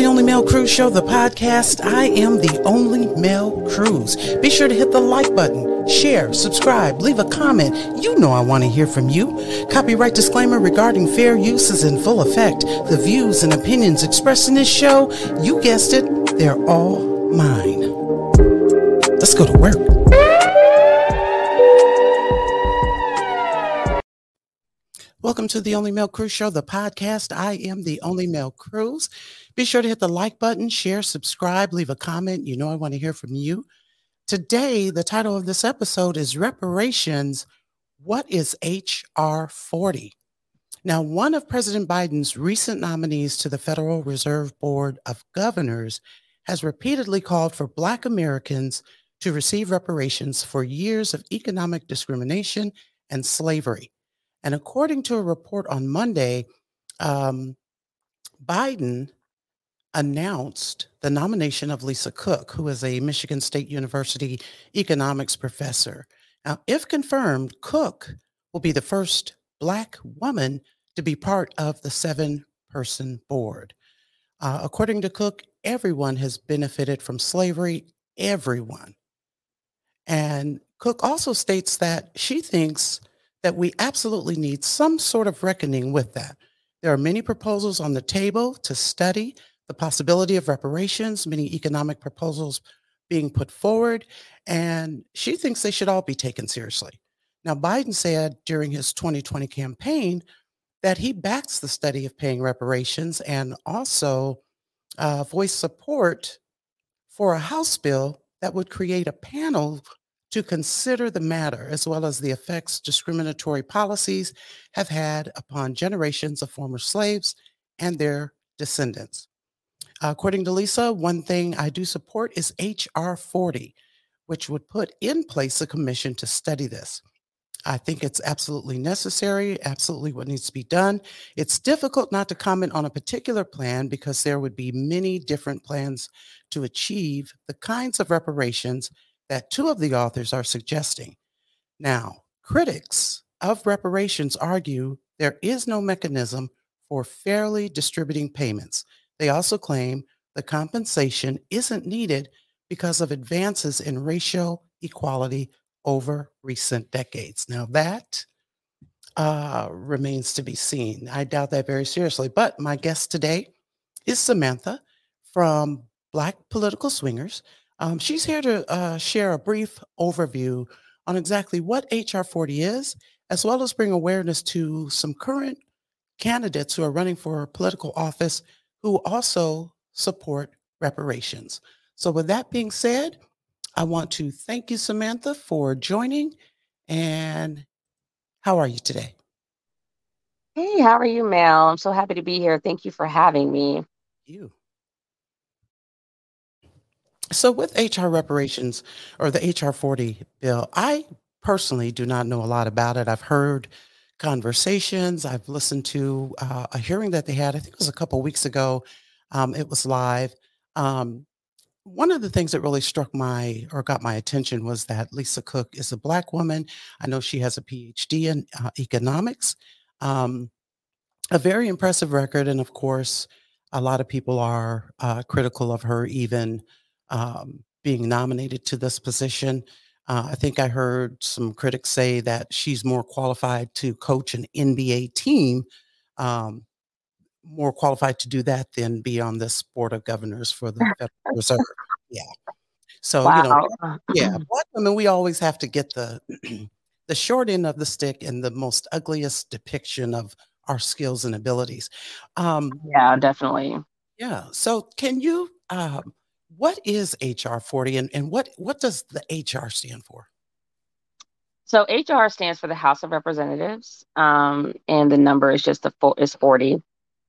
the Only Male Cruise Show, the podcast. I am the Only Male Cruise. Be sure to hit the like button, share, subscribe, leave a comment. You know I want to hear from you. Copyright disclaimer regarding fair use is in full effect. The views and opinions expressed in this show, you guessed it, they're all mine. Let's go to work. Welcome to the Only Male Cruise Show, the podcast. I am the Only Male Cruise. Be sure to hit the like button, share, subscribe, leave a comment. You know I want to hear from you. Today, the title of this episode is Reparations. What is H.R. 40? Now, one of President Biden's recent nominees to the Federal Reserve Board of Governors has repeatedly called for Black Americans to receive reparations for years of economic discrimination and slavery. And according to a report on Monday, um, Biden announced the nomination of Lisa Cook, who is a Michigan State University economics professor. Now, if confirmed, Cook will be the first Black woman to be part of the seven person board. Uh, according to Cook, everyone has benefited from slavery, everyone. And Cook also states that she thinks that we absolutely need some sort of reckoning with that. There are many proposals on the table to study the possibility of reparations, many economic proposals being put forward, and she thinks they should all be taken seriously. Now, Biden said during his 2020 campaign that he backs the study of paying reparations and also uh, voiced support for a House bill that would create a panel to consider the matter as well as the effects discriminatory policies have had upon generations of former slaves and their descendants. According to Lisa, one thing I do support is H.R. 40, which would put in place a commission to study this. I think it's absolutely necessary, absolutely what needs to be done. It's difficult not to comment on a particular plan because there would be many different plans to achieve the kinds of reparations that two of the authors are suggesting. Now, critics of reparations argue there is no mechanism for fairly distributing payments. They also claim the compensation isn't needed because of advances in racial equality over recent decades. Now, that uh, remains to be seen. I doubt that very seriously. But my guest today is Samantha from Black Political Swingers. Um, she's here to uh, share a brief overview on exactly what HR 40 is, as well as bring awareness to some current candidates who are running for political office who also support reparations. So, with that being said, I want to thank you, Samantha, for joining. And how are you today? Hey, how are you, Mel? I'm so happy to be here. Thank you for having me. You. So, with HR reparations or the HR 40 bill, I personally do not know a lot about it. I've heard conversations, I've listened to uh, a hearing that they had, I think it was a couple weeks ago. Um, it was live. Um, one of the things that really struck my or got my attention was that Lisa Cook is a Black woman. I know she has a PhD in uh, economics, um, a very impressive record. And of course, a lot of people are uh, critical of her, even um, being nominated to this position. Uh, I think I heard some critics say that she's more qualified to coach an NBA team, um, more qualified to do that than be on this board of governors for the Federal Reserve. Yeah. So wow. you know, yeah, black women, we always have to get the the short end of the stick and the most ugliest depiction of our skills and abilities. Um, yeah, definitely. Yeah. So can you um, what is HR 40 and, and what, what does the HR stand for? So HR stands for the House of Representatives, um, and the number is just the full is 40,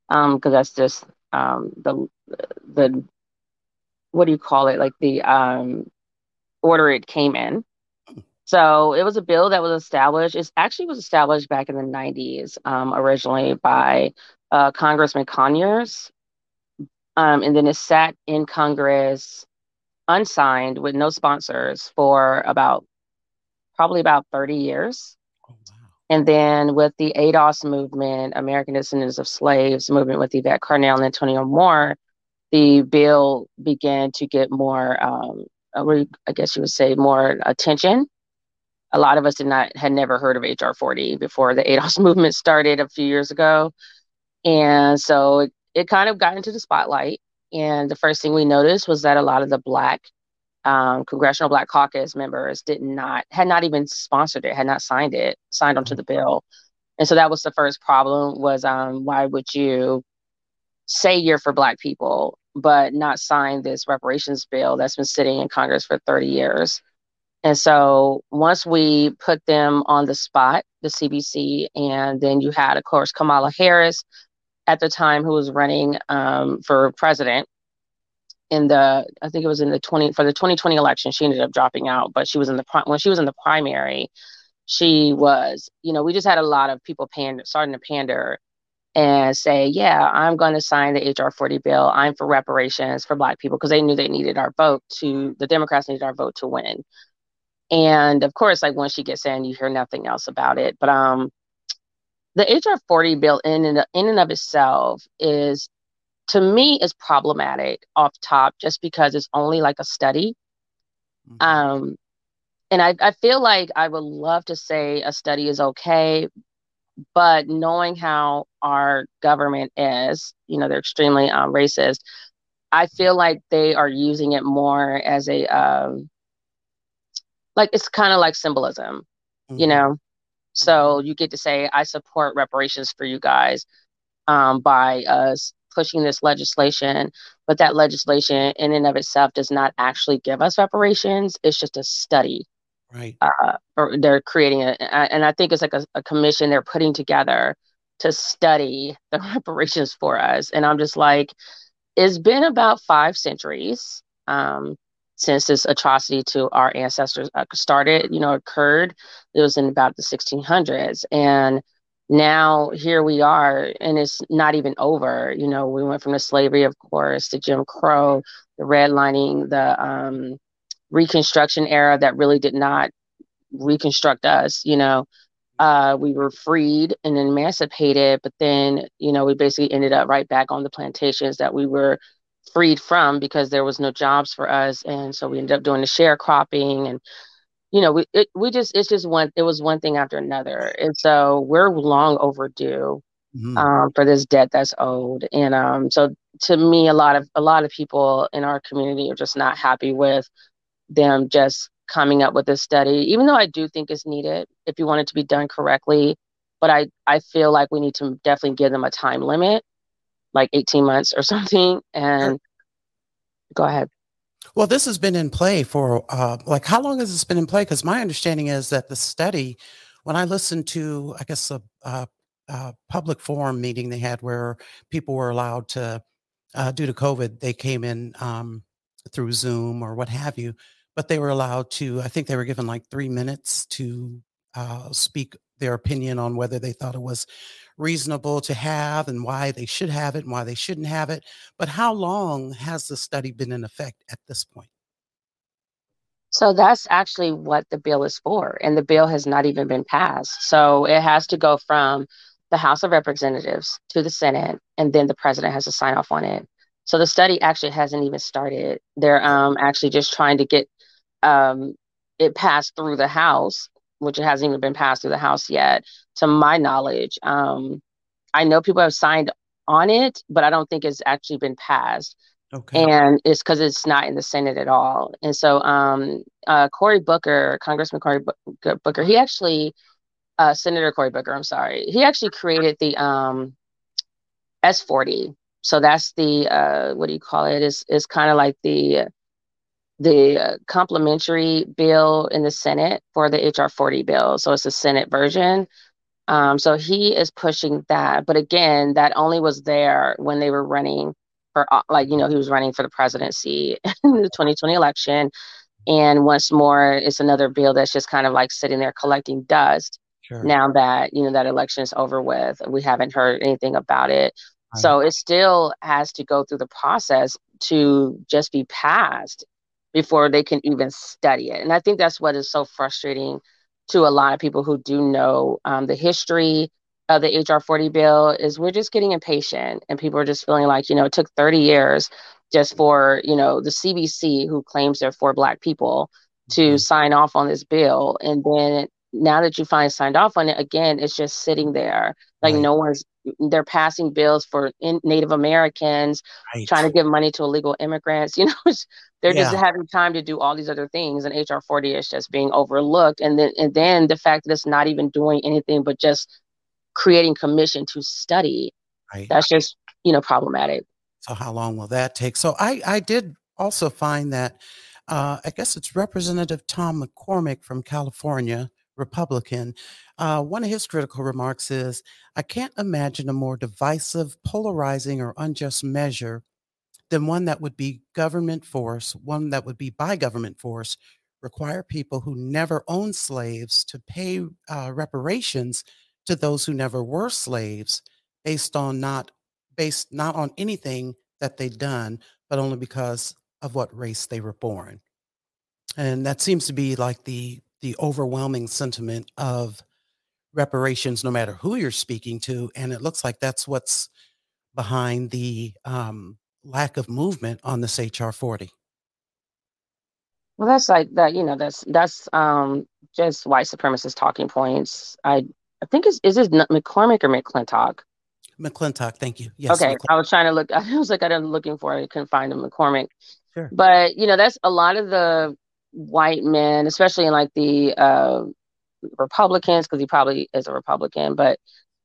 because um, that's just um, the the what do you call it? Like the um, order it came in. So it was a bill that was established. It actually was established back in the 90s, um, originally by uh, Congressman Conyers, um, and then it sat in Congress unsigned with no sponsors for about probably about 30 years. Oh, and then with the ADOS movement, American Descendants of Slaves movement with Yvette Carnell and Antonio Moore, the bill began to get more, um, I guess you would say, more attention. A lot of us did not had never heard of HR 40 before the ADOS movement started a few years ago, and so it, it kind of got into the spotlight. And the first thing we noticed was that a lot of the Black um, Congressional Black Caucus members did not had not even sponsored it, had not signed it, signed onto the bill, and so that was the first problem. Was um, why would you say you're for Black people but not sign this reparations bill that's been sitting in Congress for 30 years? And so once we put them on the spot, the CBC, and then you had, of course, Kamala Harris at the time who was running um, for president in the I think it was in the 20 for the 2020 election she ended up dropping out but she was in the when she was in the primary she was you know we just had a lot of people pander starting to pander and say yeah I'm going to sign the HR 40 bill. I'm for reparations for black people because they knew they needed our vote to the Democrats needed our vote to win. And of course like once she gets in you hear nothing else about it. But um the HR 40 bill in and, in and of itself is to me is problematic off top just because it's only like a study. Mm-hmm. Um, and I, I feel like I would love to say a study is okay, but knowing how our government is, you know, they're extremely um, racist. I feel like they are using it more as a, um, like it's kind of like symbolism, mm-hmm. you know. So you get to say, I support reparations for you guys um, by us pushing this legislation, but that legislation in and of itself does not actually give us reparations. It's just a study. Right. Uh, or they're creating it, and I think it's like a, a commission they're putting together to study the reparations for us. And I'm just like, it's been about five centuries um, since this atrocity to our ancestors uh, started, you know, occurred. It was in about the 1600s. And now here we are and it's not even over you know we went from the slavery of course to jim crow the redlining the um, reconstruction era that really did not reconstruct us you know uh, we were freed and emancipated but then you know we basically ended up right back on the plantations that we were freed from because there was no jobs for us and so we ended up doing the sharecropping and you know, we it, we just it's just one it was one thing after another, and so we're long overdue mm-hmm. um, for this debt that's owed. And um, so to me, a lot of a lot of people in our community are just not happy with them just coming up with this study, even though I do think it's needed if you want it to be done correctly. But I I feel like we need to definitely give them a time limit, like 18 months or something. And go ahead. Well, this has been in play for uh, like how long has this been in play? Because my understanding is that the study, when I listened to, I guess a, a, a public forum meeting they had where people were allowed to, uh, due to COVID, they came in um, through Zoom or what have you, but they were allowed to. I think they were given like three minutes to uh, speak their opinion on whether they thought it was reasonable to have and why they should have it and why they shouldn't have it. But how long has the study been in effect at this point? So that's actually what the bill is for. And the bill has not even been passed. So it has to go from the House of Representatives to the Senate, and then the president has to sign off on it. So the study actually hasn't even started. They're um, actually just trying to get um, it passed through the House which it hasn't even been passed through the House yet, to my knowledge. Um, I know people have signed on it, but I don't think it's actually been passed. Okay. And it's because it's not in the Senate at all. And so um, uh, Cory Booker, Congressman Cory Booker, he actually, uh, Senator Cory Booker, I'm sorry, he actually created the um, S40. So that's the, uh, what do you call it? Is is kind of like the the uh, complementary bill in the Senate for the HR 40 bill. So it's a Senate version. Um, so he is pushing that. But again, that only was there when they were running for, uh, like, you know, he was running for the presidency in the 2020 election. And once more, it's another bill that's just kind of like sitting there collecting dust. Sure. Now that, you know, that election is over with, we haven't heard anything about it. Right. So it still has to go through the process to just be passed before they can even study it. And I think that's what is so frustrating to a lot of people who do know um, the history of the HR 40 bill is we're just getting impatient and people are just feeling like, you know, it took 30 years just for you know the CBC who claims they're for Black people to mm-hmm. sign off on this bill, and then now that you finally signed off on it, again, it's just sitting there. Like right. no one's they're passing bills for Native Americans, right. trying to give money to illegal immigrants. You know, they're yeah. just having time to do all these other things, and HR 40 is just being overlooked. And then, and then the fact that it's not even doing anything but just creating commission to study. Right. That's just you know problematic. So how long will that take? So I I did also find that uh, I guess it's Representative Tom McCormick from California Republican. Uh, one of his critical remarks is I can't imagine a more divisive, polarizing, or unjust measure than one that would be government force, one that would be by government force, require people who never owned slaves to pay uh, reparations to those who never were slaves based on not based not on anything that they'd done but only because of what race they were born and that seems to be like the the overwhelming sentiment of reparations, no matter who you're speaking to. And it looks like that's what's behind the um, lack of movement on this HR 40. Well, that's like that, you know, that's, that's um, just white supremacist talking points. I, I think it's, is it McCormick or McClintock? McClintock, thank you. Yes. Okay. I was trying to look, I was like, I was looking for it, I couldn't find a McCormick. Sure. But, you know, that's a lot of the white men, especially in like the uh, Republicans, because he probably is a Republican, but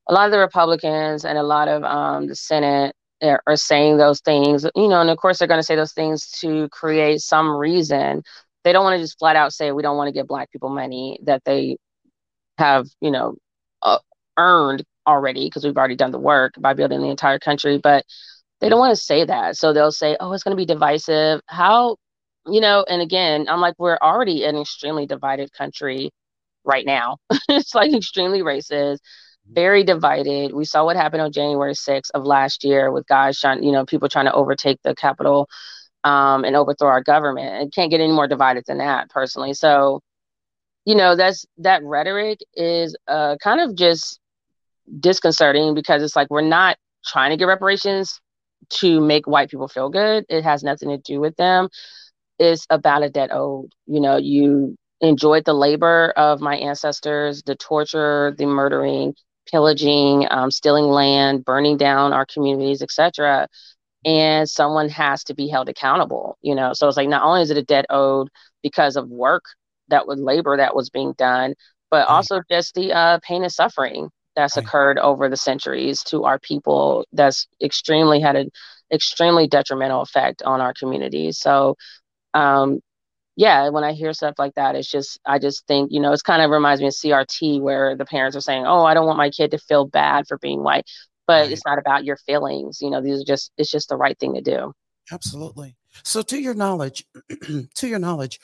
a lot of the Republicans and a lot of um, the Senate are, saying those things, you know, and of course they're going to say those things to create some reason. They don't want to just flat out say we don't want to give Black people money that they have, you know, uh, earned already because we've already done the work by building the entire country, but they don't want to say that. So they'll say, oh, it's going to be divisive. How you know, and again, I'm like, we're already an extremely divided country right now. it's like extremely racist, very divided. We saw what happened on January 6th of last year with guys trying, you know, people trying to overtake the Capitol um, and overthrow our government. It can't get any more divided than that, personally. So, you know, that's that rhetoric is uh, kind of just disconcerting because it's like we're not trying to get reparations to make white people feel good. It has nothing to do with them It's about a debt owed. You know, you enjoyed the labor of my ancestors, the torture, the murdering, pillaging, um, stealing land, burning down our communities, etc. And someone has to be held accountable. You know, so it's like not only is it a debt owed because of work that was labor that was being done, but also just the uh, pain and suffering that's occurred over the centuries to our people. That's extremely had an extremely detrimental effect on our communities. So um, yeah, when I hear stuff like that, it's just I just think you know it's kind of reminds me of CRT where the parents are saying, "Oh, I don't want my kid to feel bad for being white," but right. it's not about your feelings. You know, these are just it's just the right thing to do. Absolutely. So, to your knowledge, to your knowledge,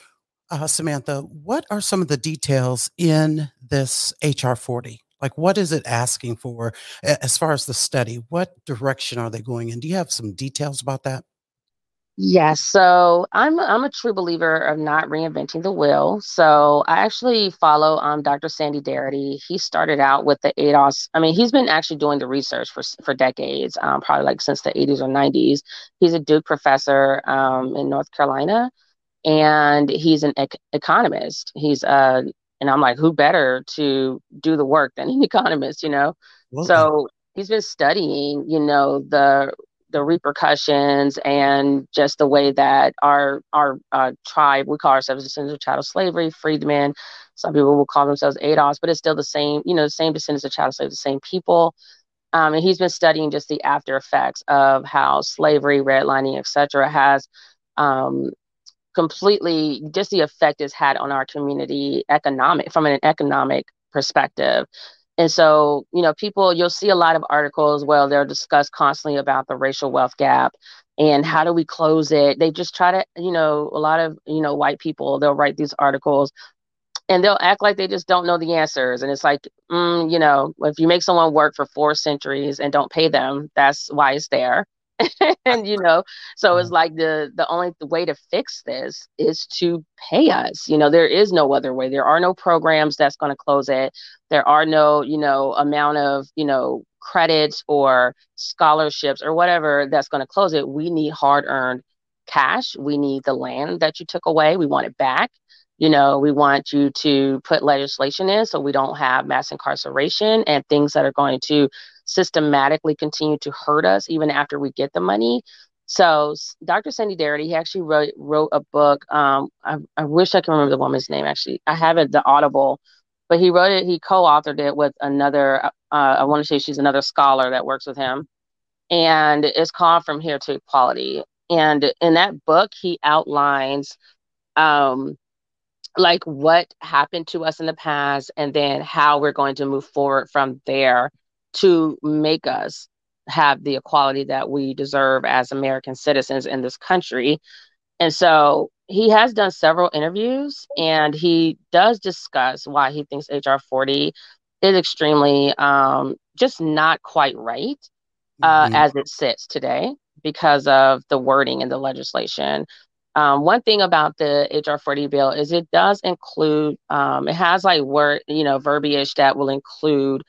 uh, Samantha, what are some of the details in this HR forty? Like, what is it asking for as far as the study? What direction are they going in? Do you have some details about that? Yes, so I'm I'm a true believer of not reinventing the wheel. So I actually follow um Dr. Sandy Darity. He started out with the ADOS. I mean, he's been actually doing the research for for decades, um, probably like since the 80s or 90s. He's a Duke professor um, in North Carolina, and he's an ec- economist. He's uh, and I'm like, who better to do the work than an economist, you know? Well, so he's been studying, you know, the the repercussions and just the way that our our uh, tribe we call ourselves descendants of chattel slavery freedmen. Some people will call themselves ados but it's still the same you know the same descendants of chattel slavery the same people. Um, and he's been studying just the after effects of how slavery redlining etc has um, completely just the effect it's had on our community economic from an economic perspective and so, you know, people, you'll see a lot of articles where they're discussed constantly about the racial wealth gap and how do we close it. They just try to, you know, a lot of, you know, white people, they'll write these articles and they'll act like they just don't know the answers. And it's like, mm, you know, if you make someone work for four centuries and don't pay them, that's why it's there. and you know so it's mm-hmm. like the the only way to fix this is to pay us you know there is no other way there are no programs that's going to close it there are no you know amount of you know credits or scholarships or whatever that's going to close it we need hard earned cash. We need the land that you took away. We want it back. You know, we want you to put legislation in so we don't have mass incarceration and things that are going to systematically continue to hurt us even after we get the money. So Dr. Sandy Darity, he actually wrote wrote a book. Um, I, I wish I can remember the woman's name. Actually, I have it the Audible, but he wrote it. He co-authored it with another. Uh, I want to say she's another scholar that works with him, and it's called From Here to Equality. And in that book, he outlines, um, like what happened to us in the past, and then how we're going to move forward from there to make us have the equality that we deserve as American citizens in this country. And so he has done several interviews and he does discuss why he thinks HR 40 is extremely um, just not quite right uh, mm-hmm. as it sits today because of the wording in the legislation. Um, one thing about the HR 40 bill is it does include, um, it has like word, you know, verbiage that will include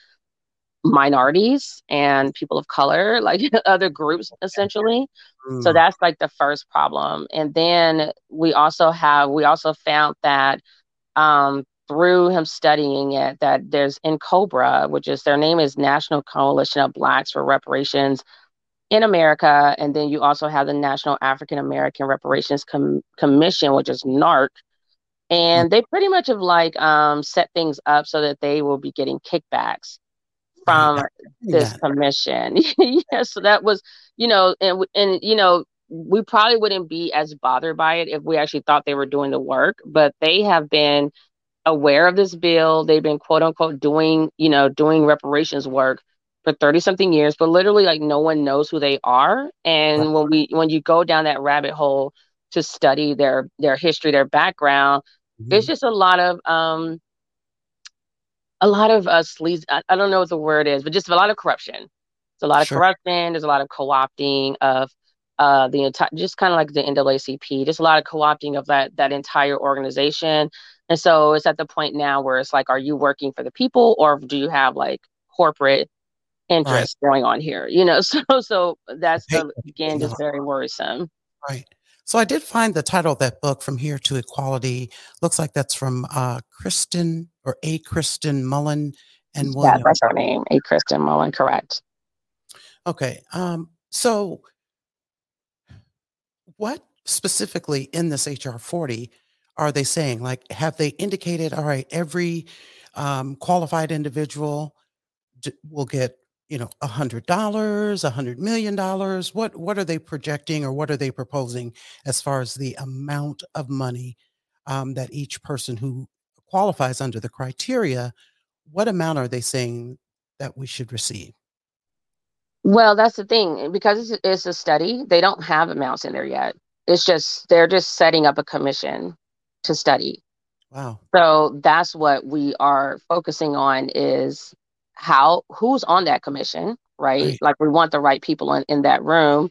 minorities and people of color, like other groups essentially. Mm. So that's like the first problem. And then we also have, we also found that um, through him studying it, that there's N'COBRA, which is their name is National Coalition of Blacks for Reparations in America. And then you also have the National African American Reparations Com- Commission, which is NARC. And mm. they pretty much have like um, set things up so that they will be getting kickbacks from this yeah. commission. yeah, so that was, you know, and and you know, we probably wouldn't be as bothered by it if we actually thought they were doing the work, but they have been aware of this bill. They've been quote unquote doing, you know, doing reparations work for 30 something years, but literally like no one knows who they are. And when we when you go down that rabbit hole to study their their history, their background, mm-hmm. it's just a lot of um a lot of uh, sleaze. I, I, don't know what the word is, but just a lot of corruption. It's a lot sure. of corruption. There's a lot of co-opting of uh, the entire, just kind of like the NAACP. Just a lot of co-opting of that that entire organization. And so it's at the point now where it's like, are you working for the people, or do you have like corporate interests right. going on here? You know, so so that's hey, again just very worrisome. Right. So I did find the title of that book, From Here to Equality. Looks like that's from uh, Kirsten or A. Kirsten Mullen and William. Yeah, that's her name, A. Kirsten Mullen, correct. Okay. Um, so what specifically in this HR 40 are they saying? Like, have they indicated, all right, every um, qualified individual will get you know, a hundred dollars, a hundred million dollars? What what are they projecting or what are they proposing as far as the amount of money um, that each person who qualifies under the criteria, what amount are they saying that we should receive? Well, that's the thing because it's, it's a study. They don't have amounts in there yet. It's just they're just setting up a commission to study. Wow. So that's what we are focusing on is how who's on that commission, right? right. Like we want the right people in, in that room.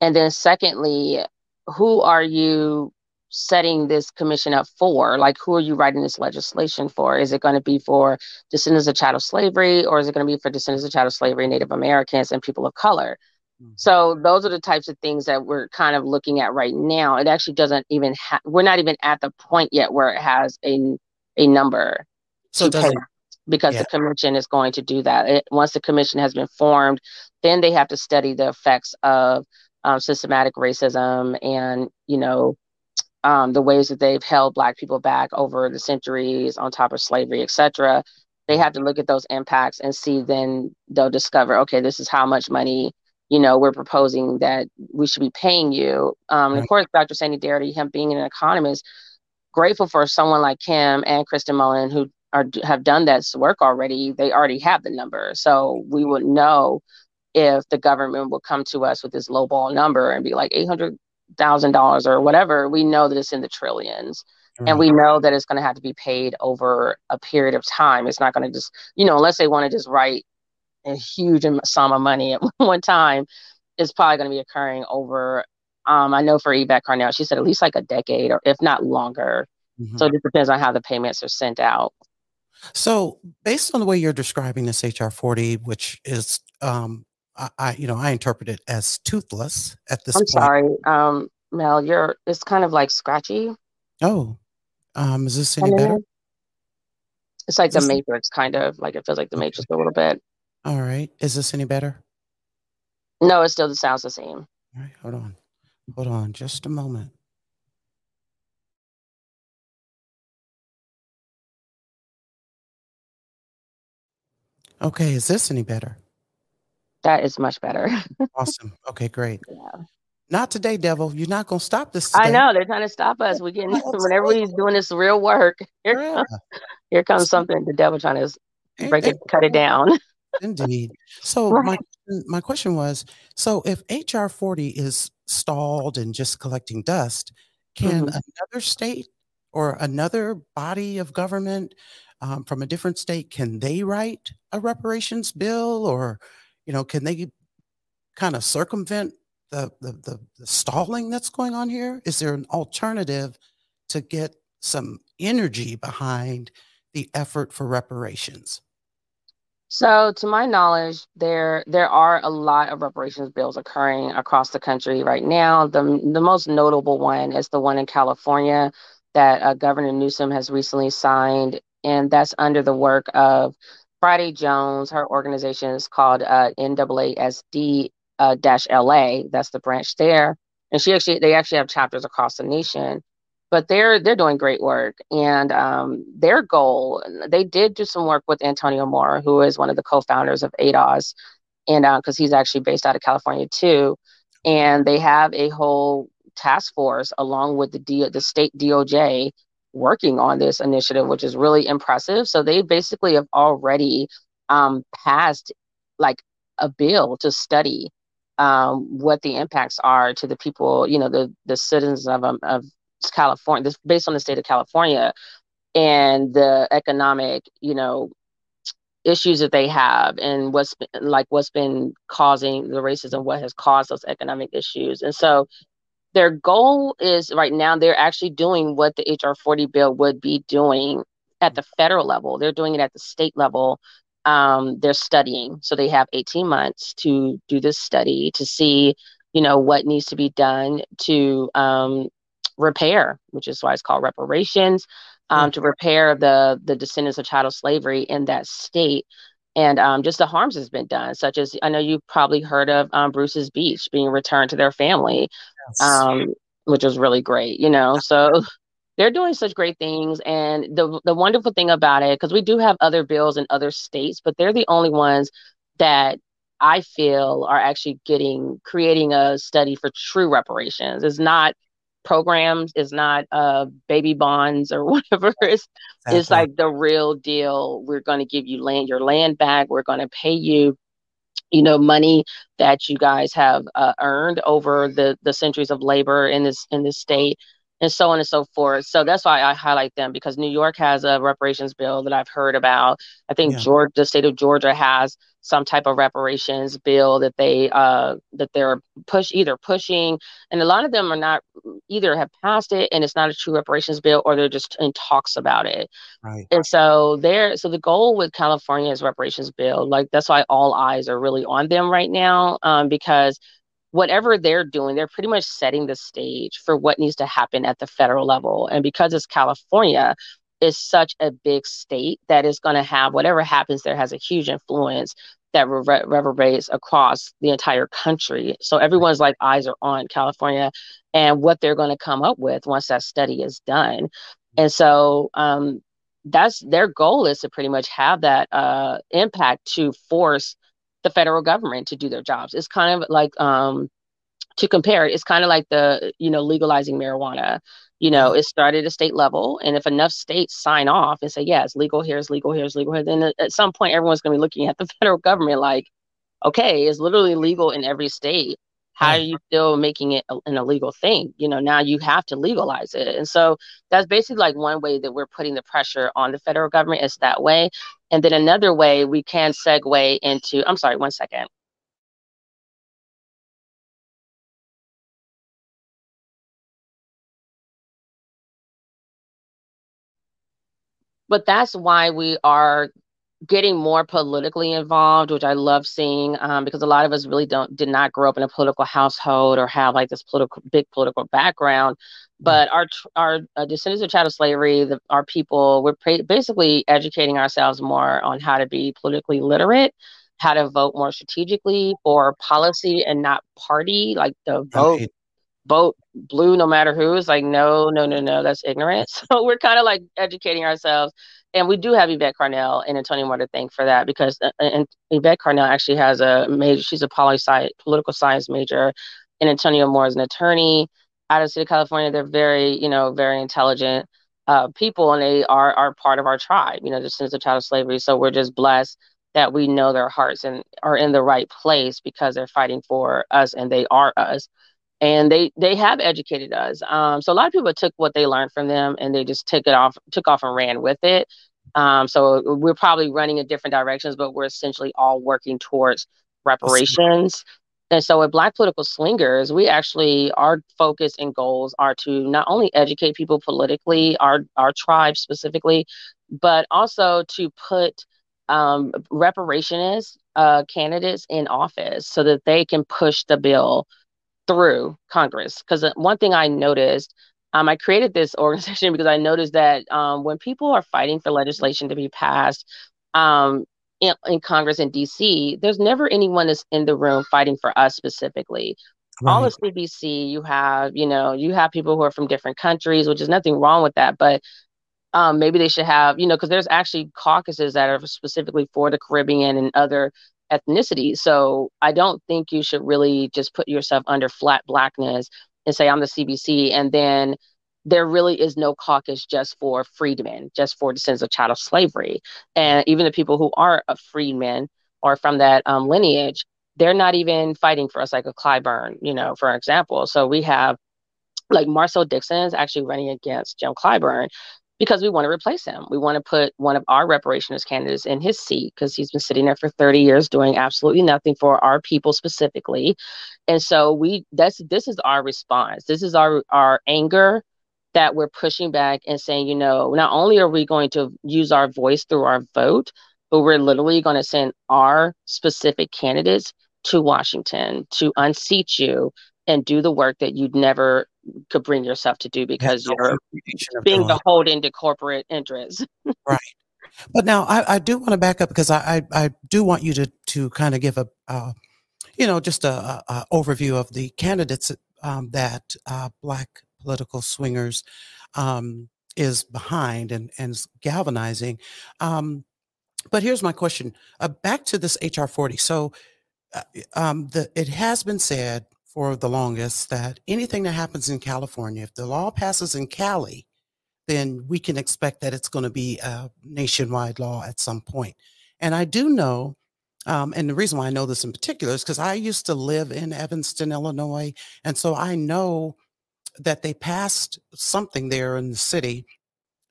And then secondly, who are you setting this commission up for? Like who are you writing this legislation for? Is it going to be for descendants of chattel slavery or is it going to be for descendants of chattel slavery, Native Americans and people of color? Mm-hmm. So those are the types of things that we're kind of looking at right now. It actually doesn't even have we're not even at the point yet where it has a a number. So doesn't because yeah. the commission is going to do that. It, once the commission has been formed, then they have to study the effects of um, systematic racism and, you know, um, the ways that they've held Black people back over the centuries on top of slavery, etc. They have to look at those impacts and see. Then they'll discover, okay, this is how much money you know we're proposing that we should be paying you. Um, right. Of course, Dr. Sandy Darity, him being an economist, grateful for someone like him and Kirsten Mullen who are have done that work already, they already have the number. So we would know if the government will come to us with this low ball number and be like eight hundred thousand dollars or whatever. We know that it's in the trillions. Mm-hmm. And we know that it's going to have to be paid over a period of time. It's not going to just, you know, unless they want to just write a huge sum of money at one time, it's probably going to be occurring over. Um, I know for Yvette Carnell, she said at least like a decade or if not longer. Mm-hmm. So it just depends on how the payments are sent out. So, based on the way you're describing this HR 40, which is, um, I, I, you know, I interpret it as toothless at this I'm point. sorry. Um, Mel, you're it's kind of like scratchy. Oh, um, is this any better? It's like Is the this Matrix, kind of like it feels like the okay? Matrix a little bit. All right. Is this any better? No, it still sounds the same. All right. Hold on. Hold on. Just a moment. Okay. Is this any better? That is much better. Awesome. Okay. Great. yeah. Not today, devil. You're not going to stop this I know they're trying to stop us. We getting whenever he's doing this real work. Here, Yeah. comes, here comes something. The devil trying to break it, cut it down. Indeed. So my right. my question was, so if HR 40 is stalled and just collecting dust, can hmm another state or another body of government um, from a different state, can they write a reparations bill or, you know, can they kind of circumvent the, the, the, the stalling that's going on here? Is there an alternative to get some energy behind the effort for reparations? So, to my knowledge, there there are a lot of reparations bills occurring across the country right now. The the most notable one is the one in California that uh, Governor Newsom has recently signed, and that's under the work of Friday Jones. Her organization is called uh, NAASD uh, dash LA. That's the branch there, and she actually they actually have chapters across the nation. But they're they're doing great work, and um, their goal they did do some work with Antonio Moore, who is one of the co-founders of ADOS, and because uh, he's actually based out of California too, and they have a whole task force along with the D- the state DOJ working on this initiative, which is really impressive. So they basically have already um, passed like a bill to study um, what the impacts are to the people, you know, the the citizens of um, of California, this based on the state of California and the economic, you know, issues that they have and what's been, like what's been causing the racism, what has caused those economic issues. And so their goal is right now they're actually doing what the HR 40 bill would be doing at the federal level. They're doing it at the state level. Um, they're studying. So they have 18 months to do this study to see, you know, what needs to be done to um, repair, which is why it's called reparations, um, Sure. to repair the the descendants of chattel slavery in that state. And um, just the harms that's been done, such as I know you've probably heard of um, Bruce's Beach being returned to their family, Yes. um, which was really great, you know. So they're doing such great things, and the the wonderful thing about it, because we do have other bills in other states, but they're the only ones that I feel are actually getting creating a study for true reparations. It's not programs, it's not uh baby bonds or whatever. It's it's like the real deal. We're going to give you land, your land back. We're going to pay you you know money that you guys have uh, earned over the the centuries of labor in this in this state and so on and so forth so that's why i highlight them because new york has a reparations bill that i've heard about i think Yeah. georgia the state of georgia has some type of reparations bill that they uh that they're push either pushing and a lot of them are not either have passed it and it's not a true reparations bill or they're just in talks about it Right. and so there, so the goal with California's reparations bill, like that's why all eyes are really on them right now, um, because whatever they're doing, they're pretty much setting the stage for what needs to happen at the federal level. And because it's California, is such a big state that is going to have whatever happens there has a huge influence that rever- reverberates across the entire country. So everyone's like eyes are on California and what they're going to come up with once that study is done. And so um, that's their goal is to pretty much have that uh, impact to force the federal government to do their jobs. It's kind of like um, to compare it, it's kind of like the you know legalizing marijuana. You know, mm-hmm. it started at state level, and if enough states sign off and say, "Yeah, it's legal here, it's legal here, it's legal here," then at some point everyone's going to be looking at the federal government like, "Okay, it's literally legal in every state. How are you still making it an illegal thing? You know, now you have to legalize it." And so that's basically like one way that we're putting the pressure on the federal government is that way. And then another way we can segue into. I'm sorry, one second. But that's why we are getting more politically involved, which I love seeing um, because a lot of us really don't did not grow up in a political household or have like this political big political background. But our our uh, descendants of chattel slavery, the, our people, we're pra- basically educating ourselves more on how to be politically literate, how to vote more strategically for policy and not party, like the vote. Right. Vote blue no matter who is like no no no no that's ignorant so we're kind of like educating ourselves and we do have Yvette Carnell and Antonio Moore to thank for that because uh, and Yvette Carnell actually has a major. She's a poli sci political science major, and Antonio Moore is an attorney out of the city of California. They're very you know very intelligent uh, people, and they are are part of our tribe. You know, just since the chattel of slavery. So we're just blessed that we know their hearts and are in the right place because they're fighting for us and they are us and they they have educated us. Um, so a lot of people took what they learned from them and they just took it off, took off and ran with it. Um, so we're probably running in different directions, but we're essentially all working towards reparations. And so at Black Political Slingers, we actually our focus and goals are to not only educate people politically, our our tribe specifically, but also to put um, reparationist uh, candidates in office so that they can push the bill through Congress. Because uh, one thing I noticed, um, I created this organization because I noticed that um, when people are fighting for legislation to be passed um, in, in, Congress in DC, there's never anyone that's in the room fighting for us specifically. Right. All of CBC, you have, you know, you have people who are from different countries, which is nothing wrong with that. But um, maybe they should have, you know, because there's actually caucuses that are specifically for the Caribbean and other ethnicity. So I don't think you should really just put yourself under flat blackness and say I'm the CBC, and then there really is no caucus just for freedmen, just for descendants of chattel slavery, and even the people who are a freedmen or from that um, lineage, they're not even fighting for us like a Clyburn, you know, for example. So we have like Marcel Dixon is actually running against Jim Clyburn, because we want to replace him. We want to put one of our reparationist candidates in his seat because he's been sitting there for 30 years doing absolutely nothing for our people specifically. And so we that's this is our response. This is our our anger that we're pushing back and saying, you know, not only are we going to use our voice through our vote, but we're literally going to send our specific candidates to Washington to unseat you and do the work that you'd never could bring yourself to do because you're being beholden to corporate interests. right. But now I, I do want to back up because I, I, I, do want you to, to kind of give a, uh, you know, just a, a, a, overview of the candidates um, that uh, Black political swingers um, is behind and, and galvanizing. Um, but here's my question uh, back to this HR 40. So uh, um, the, it has been said for the longest that anything that happens in California, if the law passes in Cali, then we can expect that it's going to be a nationwide law at some point. And I do know, um, and the reason why I know this in particular is because I used to live in Evanston, Illinois. And so I know that they passed something there in the city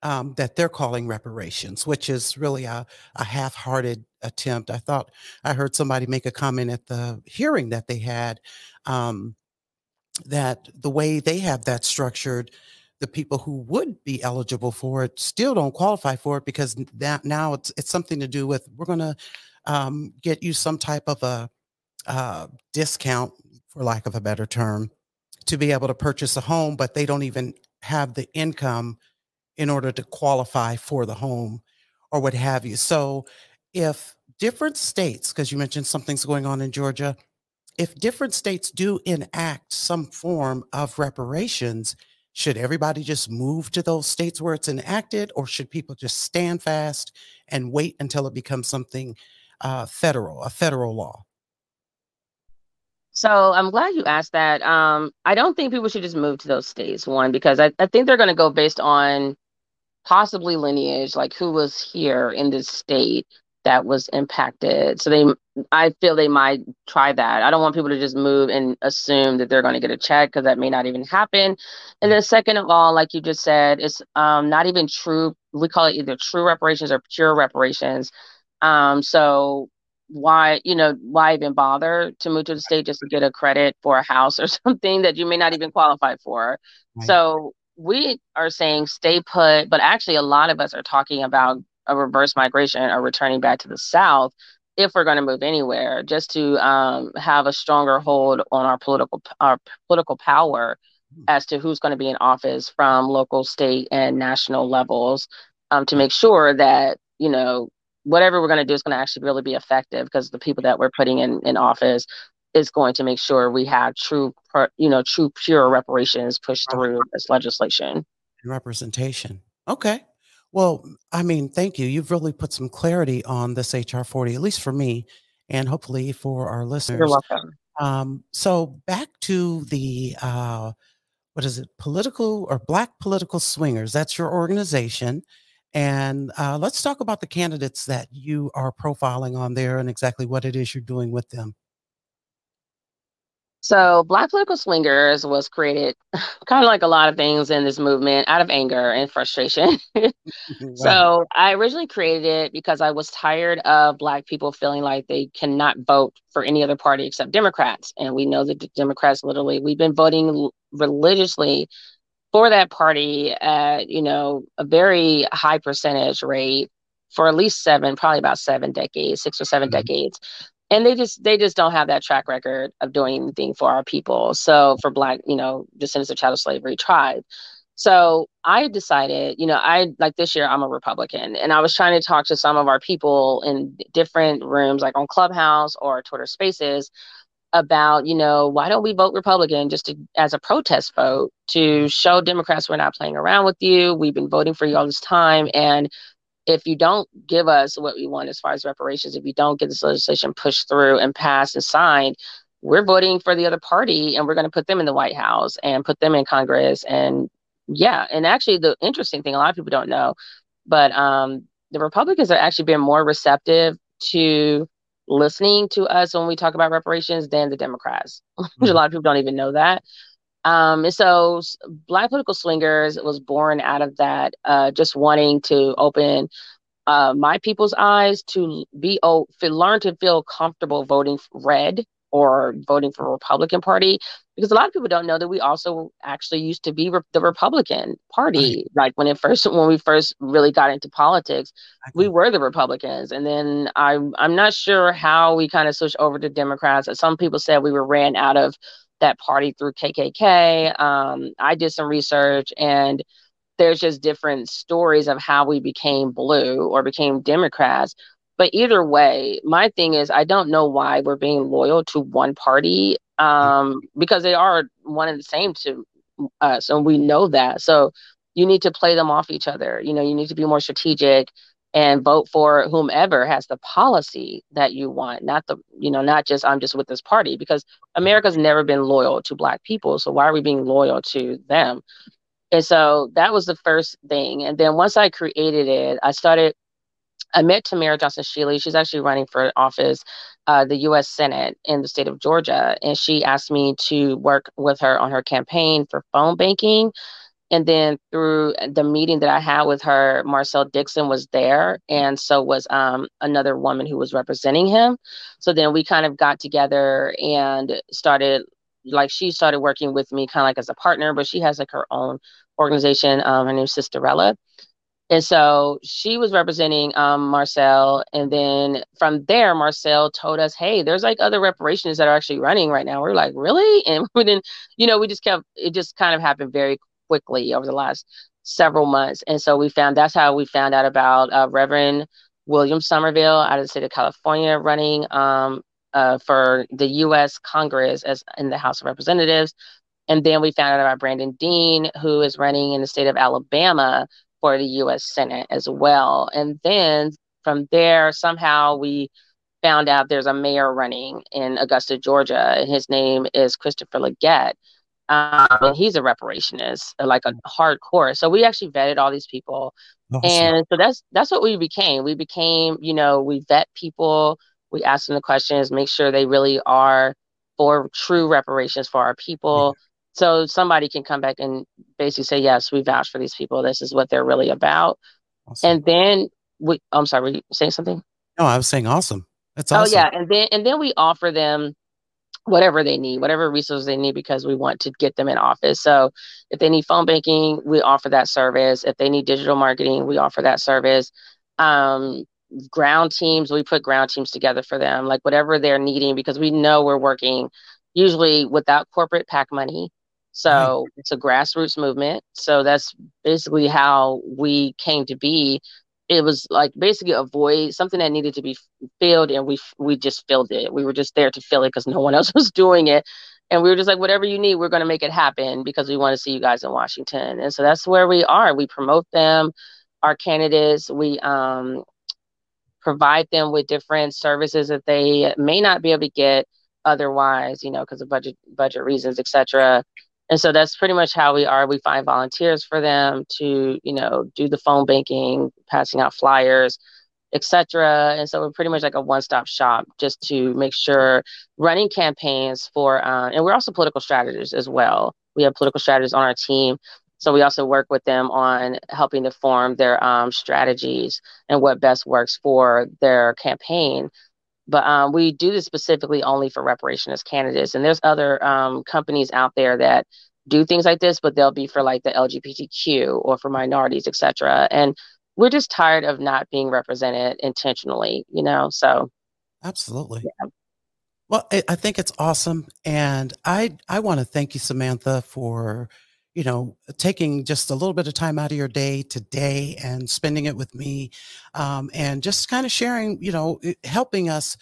um, that they're calling reparations, which is really a, a half hearted attempt. I thought I heard somebody make a comment at the hearing that they had um, that the way they have that structured, the people who would be eligible for it still don't qualify for it because that now it's it's something to do with we're going to um, get you some type of a uh, discount, for lack of a better term, to be able to purchase a home, but they don't even have the income in order to qualify for the home or what have you. So if different states, because you mentioned something's going on in Georgia, if different states do enact some form of reparations, should everybody just move to those states where it's enacted, or should people just stand fast and wait until it becomes something uh, federal, a federal law? So I'm glad you asked that. Um, I don't think people should just move to those states, one, because I, I think they're going to go based on possibly lineage, like who was here in this state that was impacted. So they, I feel they might try that. I don't want people to just move and assume that they're going to get a check because that may not even happen. And then second of all, like you just said, it's um, not even true. We call it either true reparations or pure reparations. Um, so why you know why even bother to move to the state just to get a credit for a house or something that you may not even qualify for right. so we are saying stay put, but actually a lot of us are talking about a reverse migration or returning back to the South if we're going to move anywhere, just to um, have a stronger hold on our political our political power hmm. as to who's going to be in office from local, state, and national levels, um, to make sure that you know whatever we're going to do is going to actually really be effective because the people that we're putting in in office is going to make sure we have true, you know, true pure reparations pushed through this legislation. Representation. Okay. Well, I mean, thank you. You've really put some clarity on this HR 40, at least for me, and hopefully for our listeners. You're welcome. Um, so back to the uh, what is it? Political or Black Political Swingers. That's your organization. And uh, let's talk about the candidates that you are profiling on there and exactly what it is you're doing with them. So, Black Political Swingers was created kind of like a lot of things in this movement out of anger and frustration. wow. So, I originally created it because I was tired of Black people feeling like they cannot vote for any other party except Democrats. And we know that the Democrats literally, we've been voting religiously for that party at, you know, a very high percentage rate for at least seven, probably about seven decades, six or 7 mm-hmm. decades and they just they just don't have that track record of doing anything for our people. So for black you know descendants of chattel slavery tribe. So i decided you know i like this year i'm a republican. And i was trying to talk to some of our people in different rooms like on clubhouse or twitter spaces about you know why don't we vote republican just to, as a protest vote to show democrats we're not playing around with you. We've been voting for you all this time. And if you don't give us what we want as far as reparations, if you don't get this legislation pushed through and passed and signed, we're voting for the other party and we're going to put them in the White House and put them in Congress. And yeah, and actually, the interesting thing, a lot of people don't know, but um, the Republicans are actually being more receptive to listening to us when we talk about reparations than the Democrats. Mm-hmm. a lot of people don't even know that. Um, and so Black Political Swingers was born out of that, uh, just wanting to open uh, my people's eyes to be, oh, learn to feel comfortable voting red or voting for Republican Party because a lot of people don't know that we also actually used to be re- the Republican Party. Right. Like when it first when we first really got into politics, we were the Republicans, and then I'm I'm not sure how we kind of switched over to Democrats. Some people said we were ran out of that party through KKK. Um, I did some research and there's just different stories of how we became blue or became Democrats. But either way, my thing is, I don't know why we're being loyal to one party um, because they are one and the same to us, and we know that. So you need to play them off each other. You know, you need to be more strategic and vote for whomever has the policy that you want not the you know not just i'm just with this party because america's never been loyal to black people so why are we being loyal to them? And so that was the first thing. And then once i created it i started i met tamara johnson shealey she's actually running for office uh, the u.s senate in the state of georgia. And she asked me to work with her on her campaign for phone banking and then through the meeting that I had with her, Marcel Dixon was there, and so was um, another woman who was representing him. So then we kind of got together and started, like she started working with me, kind of like as a partner, but she has like her own organization. Um, her name's Sisterella. And so she was representing um, Marcel. And then from there, Marcel told us, hey, there's like other reparations that are actually running right now. We are like, really? And we didn't, you know, we just kept, it just kind of happened very quickly over the last several months. And so we found that's how we found out about uh, Reverend William Somerville out of the state of California running um, uh, for the U.S. Congress as in the House of Representatives. And then we found out about Brandon Dean, who is running in the state of Alabama for the U.S. Senate as well. And then from there, somehow we found out there's a mayor running in Augusta, Georgia. And His name is Christopher Legette. Um, and he's a reparationist, like a hardcore. So we actually vetted all these people, awesome. and so that's that's what we became. We became, you know, we vet people, we ask them the questions, make sure they really are for true reparations for our people. Yeah. So somebody can come back and basically say, yes, we vouch for these people. This is what they're really about. Awesome. And then we, I'm sorry, were you saying something? No, I was saying awesome. That's awesome. Oh yeah, and then and then we offer them whatever they need, whatever resources they need, because we want to get them in office. So if they need phone banking, we offer that service. If they need digital marketing, we offer that service. Um, ground teams, we put ground teams together for them, like whatever they're needing, because we know we're working usually without corporate PAC money. So right. it's a grassroots movement. So that's basically how we came to be. It was like basically a void, something that needed to be filled, and we we just filled it. We were just there to fill it because no one else was doing it, and we were just like, whatever you need, we're going to make it happen because we want to see you guys in Washington. And so that's where we are. We promote them, our candidates. We um, provide them with different services that they may not be able to get otherwise, you know, because of budget budget reasons, etc. And so that's pretty much how we are. We find volunteers for them to, you know, do the phone banking, passing out flyers, etc. And so we're pretty much like a one-stop shop just to make sure running campaigns for, uh, and we're also political strategists as well. We have political strategists on our team. So we also work with them on helping to form their um, strategies and what best works for their campaign. But um, we do this specifically only for reparationist candidates. And there's other um, companies out there that do things like this, but they'll be for like the LGBTQ or for minorities, etc. And we're just tired of not being represented intentionally, you know? So absolutely. Yeah. Well, I think it's awesome. And I, I want to thank you, Samantha, for you know, taking just a little bit of time out of your day today and spending it with me, um, and just kind of sharing, you know, helping us,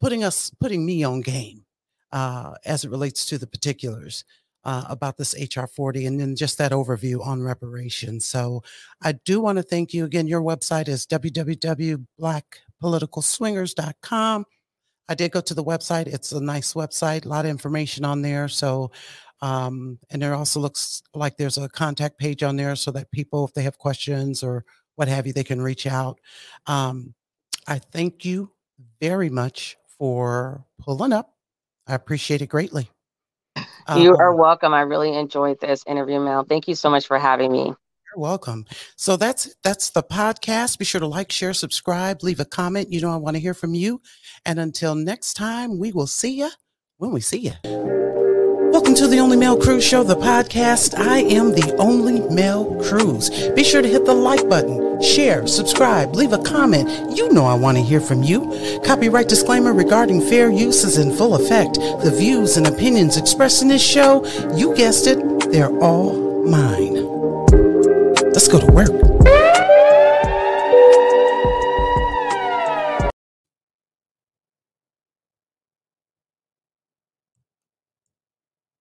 putting us, putting me on game uh, as it relates to the particulars. Uh, about this HR 40 and then just that overview on reparations. So I do want to thank you again. Your website is www.blackpoliticalswingers.com. I did go to the website. It's a nice website, a lot of information on there. So um, and there also looks like there's a contact page on there so that people, if they have questions or what have you, they can reach out. Um, I thank you very much for pulling up. I appreciate it greatly. You um, are welcome. I really enjoyed this interview, Mel. Thank you so much for having me. You're welcome. So that's that's the podcast. Be sure to like, share, subscribe, leave a comment. You know I want to hear from you. And until next time, we will see you when we see you. Welcome to the Only Male Cruise Show, the podcast. I am the Only Male Cruise. Be sure to hit the like button, share, subscribe, leave a comment. You know I want to hear from you. Copyright disclaimer regarding fair use is in full effect. The views and opinions expressed in this show, you guessed it, they're all mine. Let's go to work.